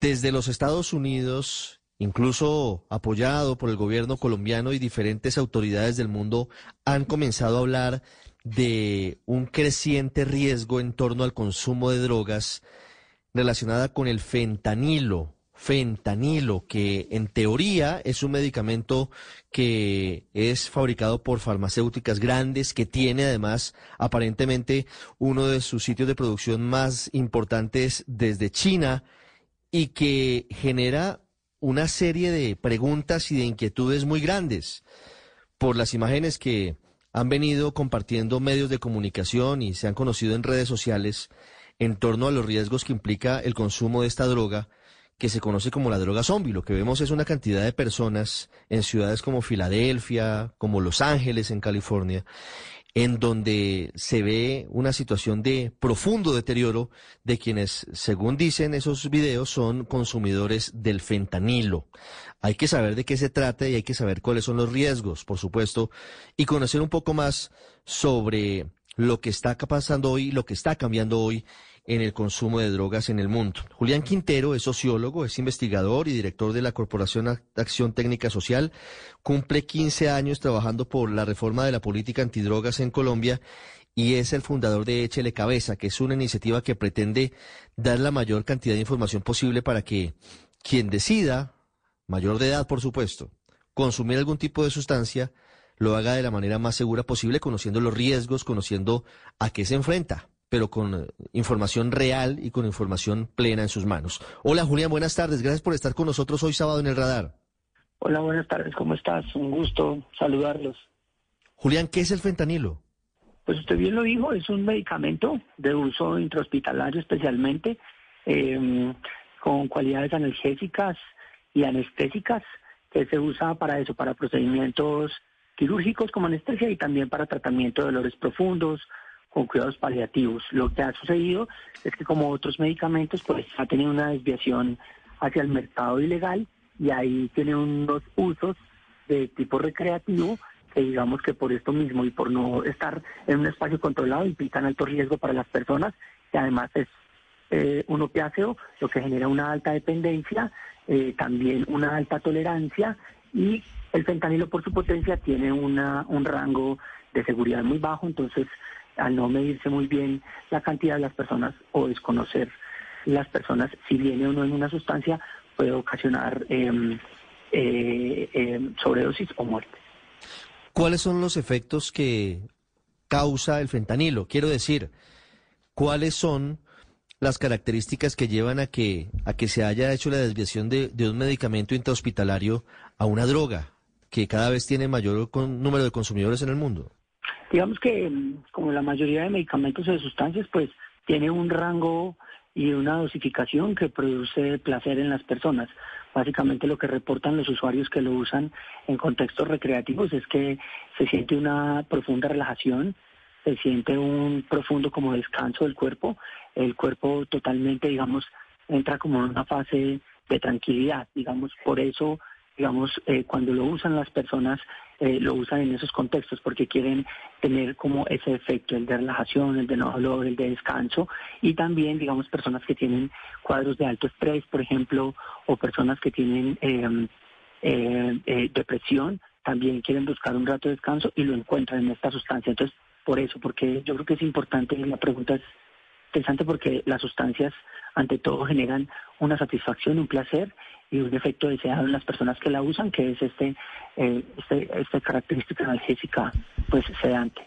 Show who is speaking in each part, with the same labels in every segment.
Speaker 1: Desde los Estados Unidos, incluso apoyado por el gobierno colombiano y diferentes autoridades del mundo, han comenzado a hablar de un creciente riesgo en torno al consumo de drogas relacionada con el fentanilo. Fentanilo, que en teoría es un medicamento que es fabricado por farmacéuticas grandes, que tiene además aparentemente uno de sus sitios de producción más importantes desde China y que genera una serie de preguntas y de inquietudes muy grandes por las imágenes que han venido compartiendo medios de comunicación y se han conocido en redes sociales en torno a los riesgos que implica el consumo de esta droga que se conoce como la droga zombie. Lo que vemos es una cantidad de personas en ciudades como Filadelfia, como Los Ángeles en California, en donde se ve una situación de profundo deterioro de quienes, según dicen esos videos, son consumidores del fentanilo. Hay que saber de qué se trata y hay que saber cuáles son los riesgos, por supuesto, y conocer un poco más sobre lo que está pasando hoy, lo que está cambiando hoy en el consumo de drogas en el mundo. Julián Quintero es sociólogo, es investigador y director de la Corporación Acción Técnica Social. Cumple 15 años trabajando por la reforma de la política antidrogas en Colombia y es el fundador de Échele Cabeza, que es una iniciativa que pretende dar la mayor cantidad de información posible para que quien decida, mayor de edad por supuesto, consumir algún tipo de sustancia, lo haga de la manera más segura posible, conociendo los riesgos, conociendo a qué se enfrenta pero con eh, información real y con información plena en sus manos. Hola Julián, buenas tardes. Gracias por estar con nosotros hoy sábado en el radar.
Speaker 2: Hola, buenas tardes. ¿Cómo estás? Un gusto saludarlos.
Speaker 1: Julián, ¿qué es el fentanilo?
Speaker 2: Pues usted bien lo dijo, es un medicamento de uso intrahospitalario especialmente, em, con cualidades analgésicas y anestésicas, que se usa para eso, para procedimientos quirúrgicos como anestesia y también para tratamiento de dolores profundos, con cuidados paliativos. Lo que ha sucedido es que como otros medicamentos, pues ha tenido una desviación hacia el mercado ilegal y ahí tiene unos usos de tipo recreativo que digamos que por esto mismo y por no estar en un espacio controlado implican alto riesgo para las personas y además es eh, un opiáceo lo que genera una alta dependencia, eh, también una alta tolerancia y el fentanilo por su potencia tiene una, un rango de seguridad muy bajo, entonces al no medirse muy bien la cantidad de las personas o desconocer las personas si viene o no en una sustancia, puede ocasionar em, eh, em, sobredosis o muerte.
Speaker 1: ¿Cuáles son los efectos que causa el fentanilo? Quiero decir, ¿cuáles son las características que llevan a que, a que se haya hecho la desviación de, de un medicamento intrahospitalario a una droga que cada vez tiene mayor número de consumidores en el mundo?
Speaker 2: Digamos que mm, como la mayoría de medicamentos o de sustancias, pues tiene un rango y una dosificación que produce placer en las personas. Básicamente lo que reportan los usuarios que lo usan en contextos recreativos es que se siente una profunda relajación, se siente un profundo como descanso del cuerpo, el cuerpo totalmente, digamos, entra como en una fase de tranquilidad, digamos, por eso digamos, eh, cuando lo usan las personas, eh, lo usan en esos contextos porque quieren tener como ese efecto, el de relajación, el de no dolor, el de descanso, y también, digamos, personas que tienen cuadros de alto estrés, por ejemplo, o personas que tienen em, eh, depresión, también quieren buscar un rato de descanso y lo encuentran en esta sustancia. Entonces, por eso, porque yo creo que es importante, la pregunta es interesante porque las sustancias ante todo generan una satisfacción, un placer y un efecto deseado en las personas que la usan, que es este, eh, este esta característica analgésica pues sedante.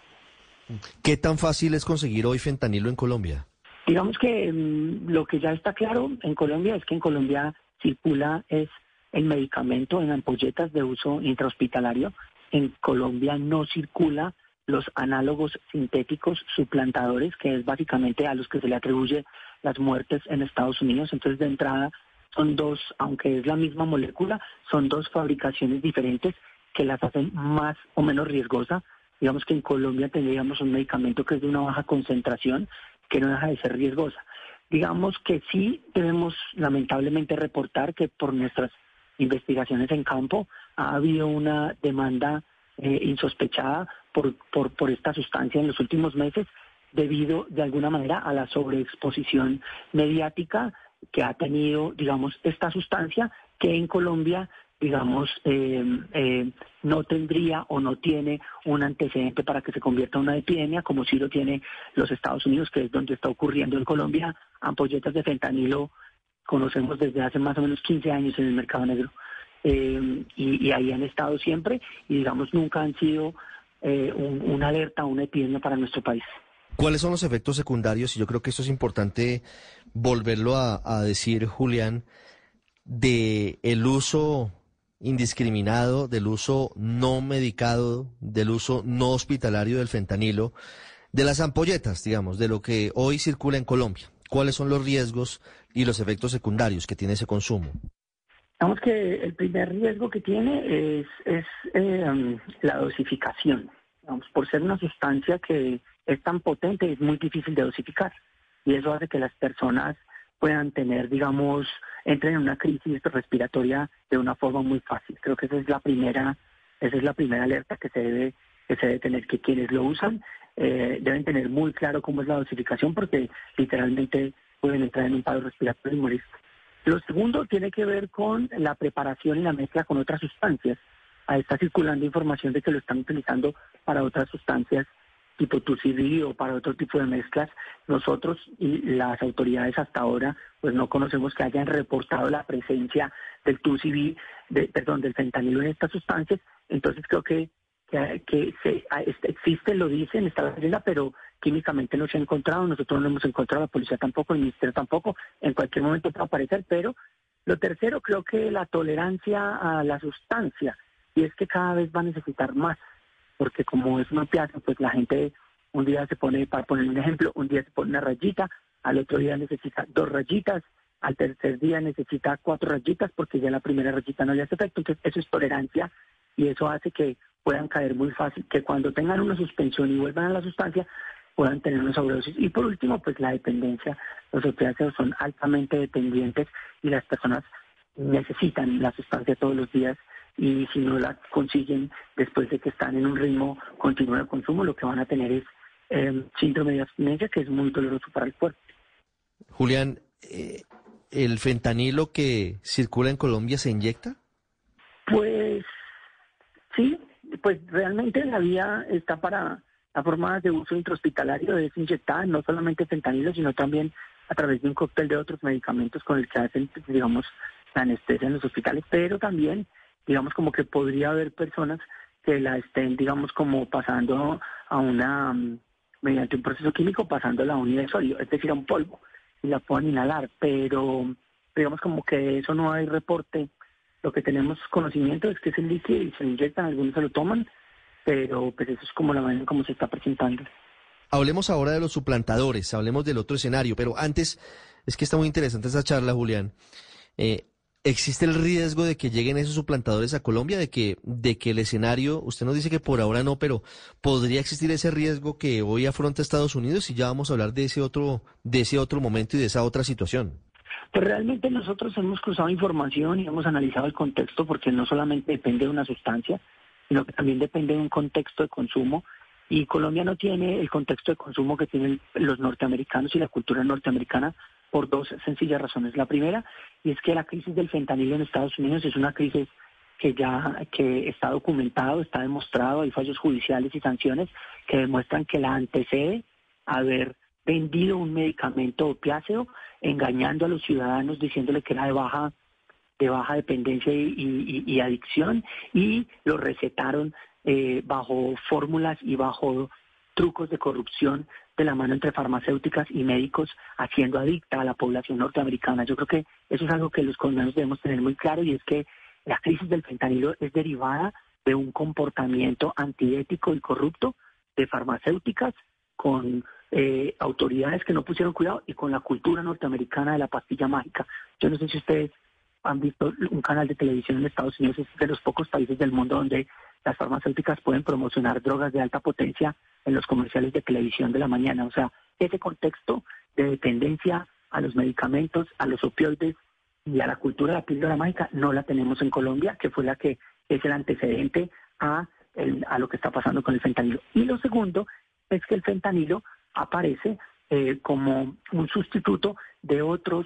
Speaker 1: ¿Qué tan fácil es conseguir hoy fentanilo en Colombia?
Speaker 2: Digamos que mm, lo que ya está claro en Colombia es que en Colombia circula es el medicamento en ampolletas de uso intrahospitalario. En Colombia no circula los análogos sintéticos suplantadores, que es básicamente a los que se le atribuye las muertes en Estados Unidos. Entonces, de entrada, son dos, aunque es la misma molécula, son dos fabricaciones diferentes que las hacen más o menos riesgosa. Digamos que en Colombia tendríamos un medicamento que es de una baja concentración, que no deja de ser riesgosa. Digamos que sí debemos lamentablemente reportar que por nuestras investigaciones en campo ha habido una demanda eh, insospechada por, por, por esta sustancia en los últimos meses debido de alguna manera a la sobreexposición mediática que ha tenido, digamos, esta sustancia que en Colombia digamos, eh, eh, no tendría o no tiene un antecedente para que se convierta en una epidemia, como sí lo tiene los Estados Unidos, que es donde está ocurriendo en Colombia. Ampolletas de fentanilo conocemos desde hace más o menos 15 años en el mercado negro. Eh, y, ahí han estado siempre y, digamos, nunca han sido una alerta una epidemia para nuestro país.
Speaker 1: ¿Cuáles son los efectos secundarios? Y yo creo que esto es importante volverlo a, a decir, Julián, de el uso indiscriminado del uso no medicado, del uso no hospitalario del fentanilo, de las ampolletas, digamos, de lo que hoy circula en Colombia. ¿Cuáles son los riesgos y los efectos secundarios que tiene ese consumo?
Speaker 2: Digamos que el primer riesgo que tiene es, eh, la dosificación. por ser una sustancia que es tan potente, es muy difícil de dosificar. Y eso hace que las personas puedan tener, digamos, entren en una crisis respiratoria de una forma muy fácil. Creo que esa es la primera, esa es la primera alerta que se debe, que se debe tener, que quienes lo usan eh, deben tener muy claro cómo es la dosificación, porque literalmente pueden entrar en un paro respiratorio y morir. Lo segundo tiene que ver con la preparación y la mezcla con otras sustancias. Ahí está circulando información de que lo están utilizando para otras sustancias tipo TUCIB o para otro tipo de mezclas, nosotros y las autoridades hasta ahora pues no conocemos que hayan reportado la presencia del TUCIB, de, perdón, del fentanilo en estas sustancias, entonces creo que que, se, existe, lo dicen, está la pero químicamente no se ha encontrado, nosotros no hemos encontrado, la policía tampoco, el ministerio tampoco, en cualquier momento puede aparecer, pero lo tercero creo que la tolerancia a la sustancia, y es que cada vez va a necesitar más porque como es una pieza, pues la gente un día se pone, para poner un ejemplo, un día se pone una rayita, al otro día necesita dos rayitas, al tercer día necesita cuatro rayitas porque ya la primera rayita no le hace efecto, entonces eso es tolerancia y eso hace que puedan caer muy fácil, que cuando tengan una suspensión y vuelvan a la sustancia puedan tener una sobredosis. Y por último, pues la dependencia. Los opiáceos son altamente dependientes y las personas necesitan la sustancia todos los días y si no la consiguen después de que están en un ritmo continuo de consumo, lo que van a tener es eh, síndrome de abstinencia que es muy doloroso para el cuerpo.
Speaker 1: Julián, eh, ¿el fentanilo que circula en Colombia se inyecta?
Speaker 2: Pues sí, pues realmente la vía está para la forma de uso intrahospitalario, es inyectada no solamente fentanilo, sino también a través de un cóctel de otros medicamentos con el que hacen, digamos, la anestesia en los hospitales, pero también digamos como que podría haber personas que la estén, digamos, como pasando a una, mm, mediante un proceso químico, pasándola a un sólido, es decir, a un polvo, y la puedan inhalar, pero digamos como que eso no hay reporte. Lo que tenemos conocimiento es que es el líquido y se inyectan, algunos se lo toman, pero pues eso es como la manera en cómo se está presentando.
Speaker 1: Hablemos ahora de los suplantadores, hablemos del otro escenario, pero antes, es que está muy interesante esa charla, Julián. Eh, ¿Existe el riesgo de que lleguen esos suplantadores a Colombia, de que, de que el escenario, usted nos dice que por ahora no, pero podría existir ese riesgo que hoy afronta Estados Unidos y ya vamos a hablar de ese otro, de ese otro momento y de esa otra situación?
Speaker 2: Pues realmente nosotros hemos cruzado información y hemos analizado el contexto porque no solamente depende de una sustancia, sino que también depende de un contexto de consumo y Colombia no tiene el contexto de consumo que tienen los norteamericanos y la cultura norteamericana por dos sencillas razones. La primera, y es que la crisis del fentanilo en Estados Unidos es una crisis que ya que está documentado, está demostrado, hay fallos judiciales y sanciones que demuestran que la antecede haber vendido un medicamento opiáceo, engañando a los ciudadanos, diciéndole que era de baja de baja dependencia y, adicción y lo recetaron eh, bajo fórmulas y bajo trucos de corrupción de la mano entre farmacéuticas y médicos haciendo adicta a la población norteamericana. Yo creo que eso es algo que los colombianos debemos tener muy claro y es que la crisis del fentanilo es derivada de un comportamiento antiético y corrupto de farmacéuticas con eh, autoridades que no pusieron cuidado y con la cultura norteamericana de la pastilla mágica. Yo no sé si ustedes han visto un canal de televisión en Estados Unidos, es de los pocos países del mundo donde las farmacéuticas pueden promocionar drogas de alta potencia en los comerciales de televisión de la mañana. O sea, ese contexto de dependencia a los medicamentos, a los opioides y a la cultura de la píldora mágica no la tenemos en Colombia, que fue la que es el antecedente a, a lo que está pasando con el fentanilo. Y lo segundo es que el fentanilo aparece eh, como un sustituto de otros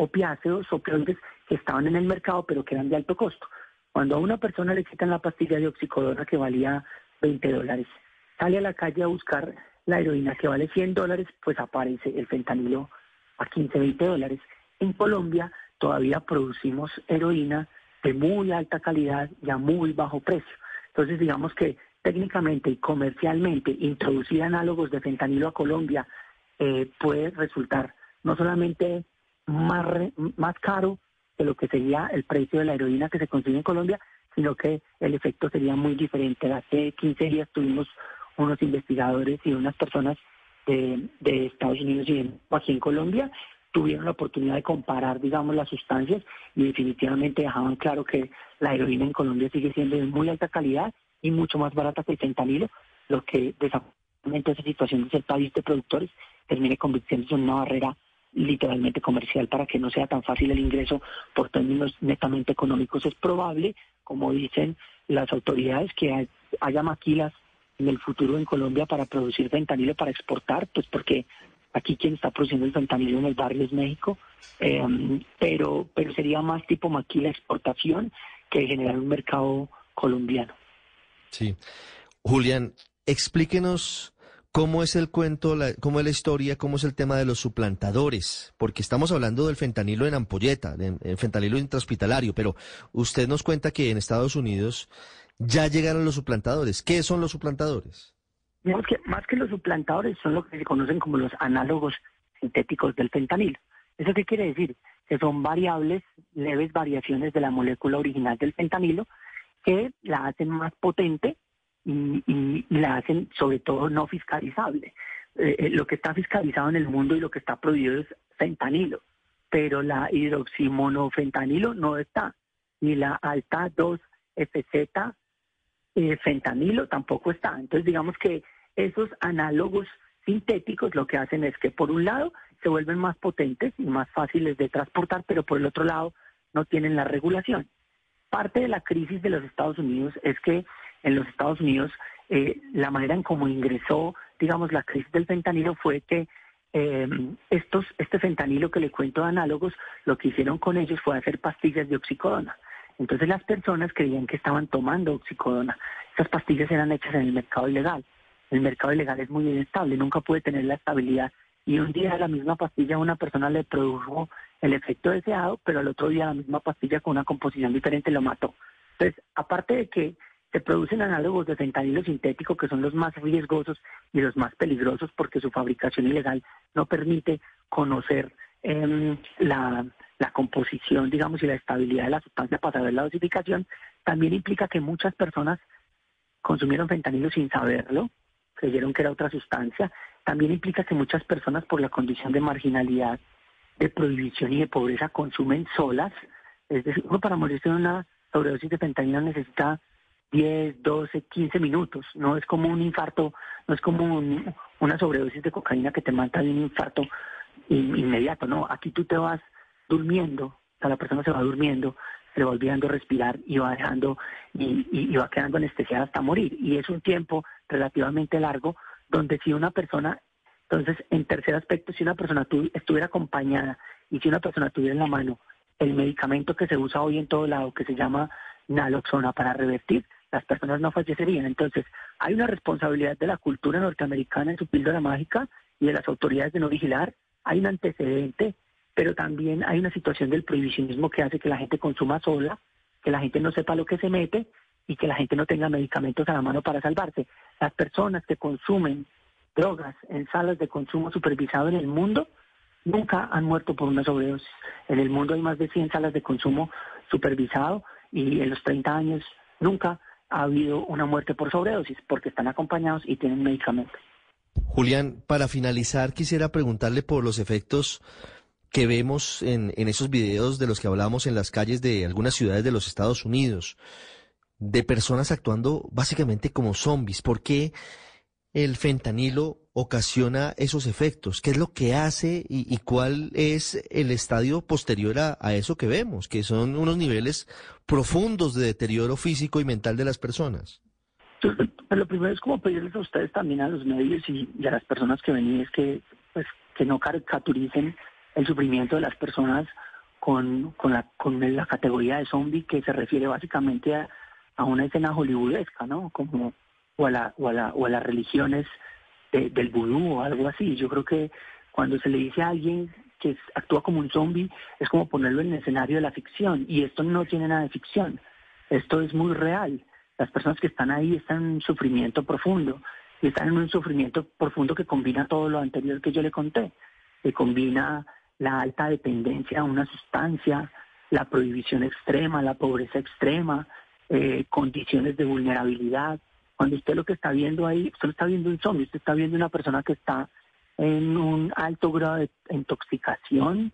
Speaker 2: Opiáceos, opioides que estaban en el mercado pero que eran de alto costo. Cuando a una persona le quitan la pastilla de oxicodona que valía 20 dólares, sale a la calle a buscar la heroína que vale 100 dólares, pues aparece el fentanilo a 15, 20 dólares. En Colombia todavía producimos heroína de muy alta calidad y a muy bajo precio. Entonces, digamos que técnicamente y comercialmente introducir análogos de fentanilo a Colombia eh, puede resultar no solamente más, más caro de lo que sería el precio de la heroína que se consigue en Colombia, sino que el efecto sería muy diferente. Hace 15 días tuvimos unos investigadores y unas personas de, Estados Unidos y aquí en Colombia tuvieron la oportunidad de comparar, digamos, las sustancias y definitivamente dejaban claro que la heroína en Colombia sigue siendo de muy alta calidad y mucho más barata que el fentanilo, lo que desafortunadamente esa situación de ser país de productores termine convirtiéndose en una barrera literalmente comercial para que no sea tan fácil el ingreso por términos netamente económicos. Es probable, como dicen las autoridades, que haya maquilas en el futuro en Colombia para producir fentanilo para exportar, pues porque aquí quien está produciendo el fentanilo en el barrio es México, em, pero, pero sería más tipo maquila exportación que generar un mercado colombiano.
Speaker 1: Sí. Julián, explíquenos ¿Cómo es el cuento, cómo es la historia, cómo es el tema de los suplantadores? Porque estamos hablando del fentanilo en ampolleta, del fentanilo intrahospitalario, pero usted nos cuenta que en Estados Unidos ya llegaron los suplantadores. ¿Qué son los suplantadores?
Speaker 2: Digamos que más que los suplantadores son lo que se conocen como los análogos sintéticos del fentanilo. ¿Eso qué quiere decir? Que son variables, leves variaciones de la molécula original del fentanilo que la hacen más potente y, la hacen sobre todo no fiscalizable. Eh, eh, lo que está fiscalizado en el mundo y lo que está prohibido es fentanilo, pero la hidroximonofentanilo no está, ni la alta 2-FZ eh, fentanilo tampoco está. Entonces digamos que esos análogos sintéticos lo que hacen es que por un lado se vuelven más potentes y más fáciles de transportar, pero por el otro lado no tienen la regulación. Parte de la crisis de los Estados Unidos es que en los Estados Unidos, eh, la manera en cómo ingresó, digamos, la crisis del fentanilo fue que eh, estos, este fentanilo que le cuento de análogos, lo que hicieron con ellos fue hacer pastillas de oxicodona. Entonces las personas creían que estaban tomando oxicodona. Esas pastillas eran hechas en el mercado ilegal. El mercado ilegal es muy inestable, nunca puede tener la estabilidad. Y un día la misma pastilla a una persona le produjo el efecto deseado, pero al otro día la misma pastilla con una composición diferente lo mató. Entonces, aparte de que se producen análogos de fentanilo sintético que son los más riesgosos y los más peligrosos porque su fabricación ilegal no permite conocer em, la, composición, digamos, y la estabilidad de la sustancia para saber la dosificación. También implica que muchas personas consumieron fentanilo sin saberlo, creyeron que era otra sustancia. También implica que muchas personas por la condición de marginalidad, de prohibición y de pobreza consumen solas. Es decir, uno para morirse de una sobredosis de fentanilo necesita 10, 12, 15 minutos. No es como un infarto, no es como una sobredosis de cocaína que te mata de un infarto inmediato. No, aquí tú te vas durmiendo, o sea, la persona se va durmiendo, se va olvidando respirar y va dejando y, va quedando anestesiada hasta morir. Y es un tiempo relativamente largo donde si una persona, entonces en tercer aspecto, si una persona estuviera acompañada y si una persona tuviera en la mano el medicamento que se usa hoy en todo lado, que se llama naloxona para revertir, las personas no fallecerían. Entonces, hay una responsabilidad de la cultura norteamericana en su píldora mágica y de las autoridades de no vigilar. Hay un antecedente, pero también hay una situación del prohibicionismo que hace que la gente consuma sola, que la gente no sepa lo que se mete y que la gente no tenga medicamentos a la mano para salvarse. Las personas que consumen drogas en salas de consumo supervisado en el mundo nunca han muerto por una sobredosis. En el mundo hay más de 100 salas de consumo supervisado y en los 30 años nunca ha habido una muerte por sobredosis porque están acompañados y tienen medicamentos.
Speaker 1: Julián, para finalizar quisiera preguntarle por los efectos que vemos en, en esos videos de los que hablamos en las calles de algunas ciudades de los Estados Unidos, de personas actuando básicamente como zombies. ¿Por qué el fentanilo ocasiona esos efectos? ¿Qué es lo que hace y, cuál es el estadio posterior a, eso que vemos, que son unos niveles profundos de deterioro físico y mental de las personas?
Speaker 2: Pues, lo primero es como pedirles a ustedes también a los medios y, y a las personas que ven es que pues que no caricaturicen el sufrimiento de las personas con, con, la, con la categoría de zombie que se refiere básicamente a, a una escena hollywoodesca, ¿no? Como, o, a la, o, a la, o a las religiones del vudú o algo así. Yo creo que cuando se le dice a alguien que actúa como un zombie, es como ponerlo en el escenario de la ficción. Y esto no tiene nada de ficción. Esto es muy real. Las personas que están ahí están en un sufrimiento profundo. Y están en un sufrimiento profundo que combina todo lo anterior que yo le conté. Que combina la alta dependencia a una sustancia, la prohibición extrema, la pobreza extrema, eh, condiciones de vulnerabilidad. Cuando usted lo que está viendo ahí, usted no está viendo un zombie, usted está viendo una persona que está en un alto grado de intoxicación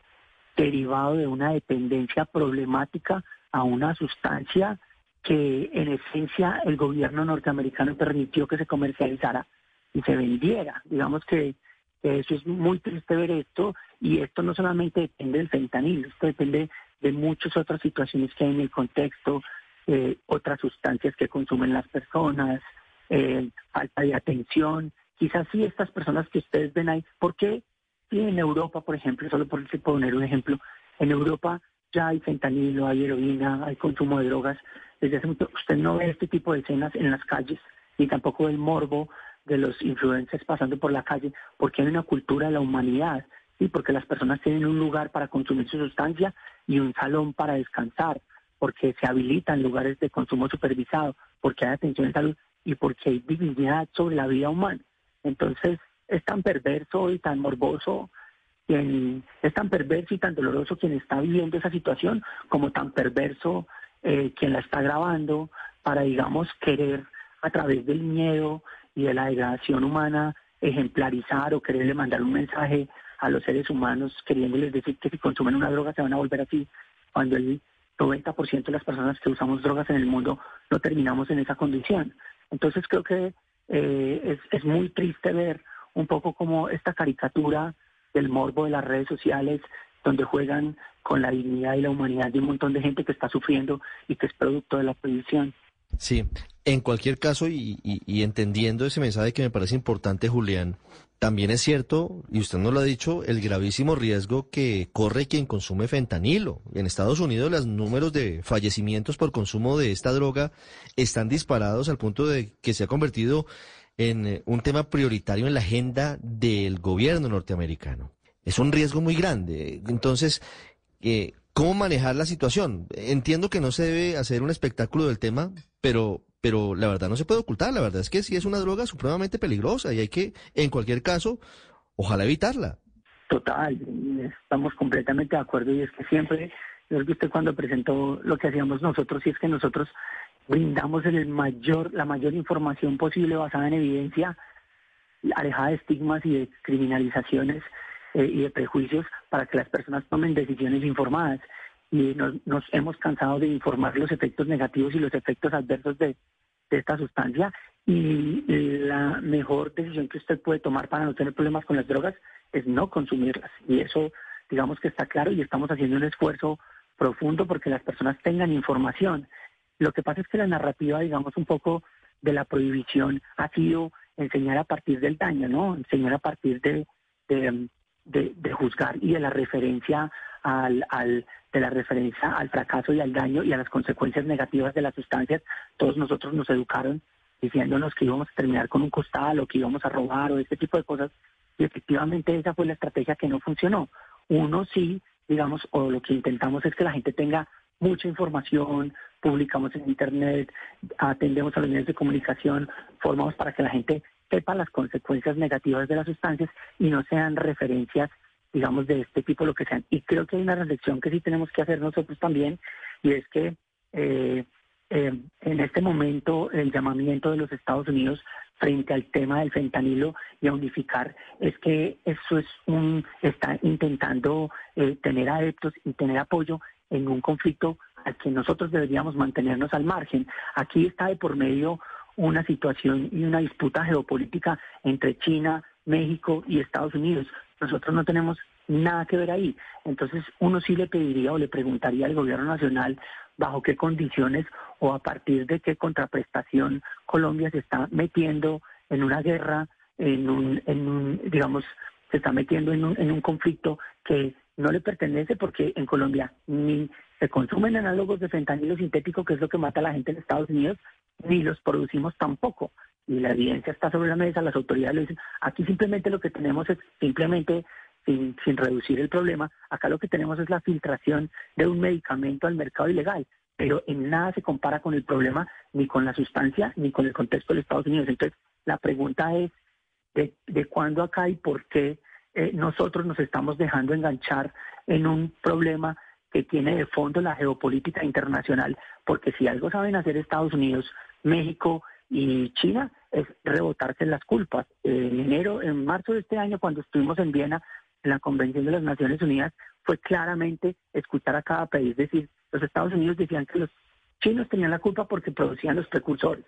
Speaker 2: derivado de una dependencia problemática a una sustancia que en esencia el gobierno norteamericano permitió que se comercializara y se vendiera. Digamos que eso es muy triste ver esto y esto no solamente depende del fentanil, esto depende de muchas otras situaciones que hay en el contexto, eh, otras sustancias que consumen las personas, eh, falta de atención. Quizás sí estas personas que ustedes ven ahí, ¿por qué si en Europa, por ejemplo, solo por poner un ejemplo, en Europa ya hay fentanilo, hay heroína, hay consumo de drogas. Desde hace mucho, usted no ve este tipo de escenas en las calles, ni tampoco el morbo de los influencers pasando por la calle, porque hay una cultura de la humanidad, y porque las personas tienen un lugar para consumir su sustancia y un salón para descansar, porque se habilitan lugares de consumo supervisado, porque hay atención en salud y porque hay dignidad sobre la vida humana. Entonces, es tan perverso y tan morboso quien es tan perverso y tan doloroso quien está viviendo esa situación como tan perverso eh, quien la está grabando para, digamos, querer a través del miedo y de la degradación humana ejemplarizar o quererle mandar un mensaje a los seres humanos queriéndoles decir que si consumen una droga se van a volver así, cuando el 90% de las personas que usamos drogas en el mundo no terminamos en esa condición. Entonces creo que eh, es, es muy triste ver un poco como esta caricatura del morbo de las redes sociales, donde juegan con la dignidad y la humanidad de un montón de gente que está sufriendo y que es producto de la prohibición.
Speaker 1: Sí, en cualquier caso, y, entendiendo ese mensaje que me parece importante, Julián, también es cierto, y usted nos lo ha dicho, el gravísimo riesgo que corre quien consume fentanilo. En Estados Unidos los números de fallecimientos por consumo de esta droga están disparados al punto de que se ha convertido en eh, un tema prioritario en la agenda del gobierno norteamericano. Es un riesgo muy grande. Entonces, eh, ¿Cómo manejar la situación? Entiendo que no se debe hacer un espectáculo del tema, pero, pero la verdad no se puede ocultar. La verdad es que sí es una droga supremamente peligrosa y hay que, en cualquier caso, ojalá evitarla.
Speaker 2: Total, estamos completamente de acuerdo y es que siempre, yo que usted cuando presentó lo que hacíamos nosotros, y es que nosotros brindamos el mayor, la mayor información posible basada en evidencia, alejada de estigmas y de criminalizaciones eh, y de prejuicios para que las personas tomen decisiones informadas. Y nos, hemos cansado de informar los efectos negativos y los efectos adversos de, esta sustancia. Y la mejor decisión que usted puede tomar para no tener problemas con las drogas es no consumirlas. Y eso, digamos que está claro y estamos haciendo un esfuerzo profundo porque las personas tengan información. Lo que pasa es que la narrativa, digamos, un poco de la prohibición ha sido enseñar a partir del daño, ¿no? Enseñar a partir de, de, juzgar y de la referencia al, al, de la referencia al fracaso y al daño y a las consecuencias negativas de las sustancias. Todos nosotros nos educaron diciéndonos que íbamos a terminar con un costal o que íbamos a robar o este tipo de cosas. Y efectivamente esa fue la estrategia que no funcionó. Uno sí, digamos, o lo que intentamos es que la gente tenga mucha información, publicamos en Internet, atendemos a los medios de comunicación, formamos para que la gente sepa las consecuencias negativas de las sustancias y no sean referencias, digamos, de este tipo, lo que sean. Y creo que hay una reflexión que sí tenemos que hacer nosotros también, y es que eh, eh, en este momento el llamamiento de los Estados Unidos frente al tema del fentanilo y a unificar es que eso es un está intentando eh, tener adeptos y tener apoyo en un conflicto al que nosotros deberíamos mantenernos al margen. Aquí está de por medio una situación y una disputa geopolítica entre China, México y Estados Unidos. Nosotros no tenemos nada que ver ahí. Entonces uno sí le pediría o le preguntaría al gobierno nacional bajo qué condiciones o a partir de qué contraprestación Colombia se está metiendo en una guerra, en un, en un digamos, se está metiendo en un, en un conflicto que no le pertenece porque en Colombia ni se consumen análogos de fentanilo sintético, que es lo que mata a la gente en Estados Unidos, ni los producimos tampoco. Y la evidencia está sobre la mesa, las autoridades lo dicen. Aquí simplemente lo que tenemos es simplemente sin, sin reducir el problema, acá lo que tenemos es la filtración de un medicamento al mercado ilegal, pero en nada se compara con el problema ni con la sustancia ni con el contexto de Estados Unidos. Entonces, la pregunta es de, de cuándo acá y por qué eh, nosotros nos estamos dejando enganchar en un problema que tiene de fondo la geopolítica internacional, porque si algo saben hacer Estados Unidos, México y China es rebotarse las culpas. En enero, en marzo de este año, cuando estuvimos en Viena, en la Convención de las Naciones Unidas fue claramente escuchar a cada país decir, los Estados Unidos decían que los chinos tenían la culpa porque producían los precursores,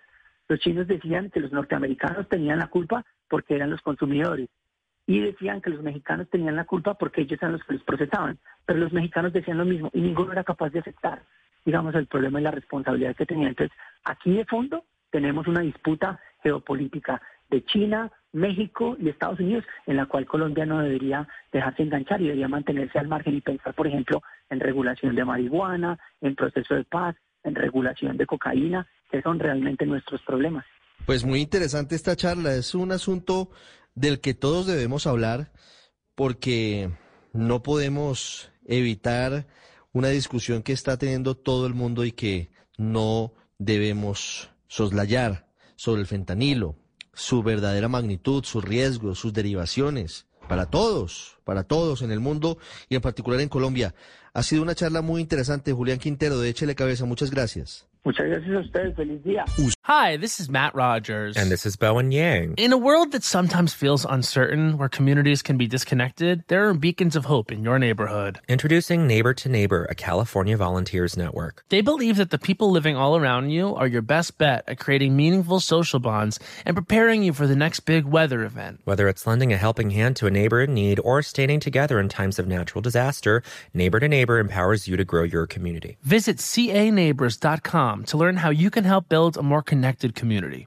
Speaker 2: los chinos decían que los norteamericanos tenían la culpa porque eran los consumidores y decían que los mexicanos tenían la culpa porque ellos eran los que los procesaban, pero los mexicanos decían lo mismo y ninguno era capaz de aceptar, digamos, el problema y la responsabilidad que tenían. Entonces, aquí de fondo tenemos una disputa geopolítica de China, México y Estados Unidos, en la cual Colombia no debería dejarse enganchar y debería mantenerse al margen y pensar, por ejemplo, en regulación de marihuana, en proceso de paz, en regulación de cocaína, que son realmente nuestros problemas.
Speaker 1: Pues muy interesante esta charla, es un asunto del que todos debemos hablar porque no podemos evitar una discusión que está teniendo todo el mundo y que no debemos soslayar sobre el fentanilo, su verdadera magnitud, sus riesgos, sus derivaciones, para todos, para todos en el mundo y en particular en Colombia. Ha sido una charla muy interesante, Julián Quintero, de Échele Cabeza, muchas gracias.
Speaker 2: Muchas gracias a ustedes. Feliz día.
Speaker 3: Hi, this is Matt Rogers.
Speaker 4: And this is Bowen Yang.
Speaker 3: In a world that sometimes feels uncertain, where communities can be disconnected, there are beacons of hope in your neighborhood.
Speaker 4: Introducing Neighbor to Neighbor, a California volunteers network.
Speaker 3: They believe that the people living all around you are your best bet at creating meaningful social bonds and preparing you for the next big weather event.
Speaker 4: Whether it's lending a helping hand to a neighbor in need or standing together in times of natural disaster, Neighbor to Neighbor empowers you to grow your community.
Speaker 3: Visit caneighbors.com to learn how you can help build a more connected community.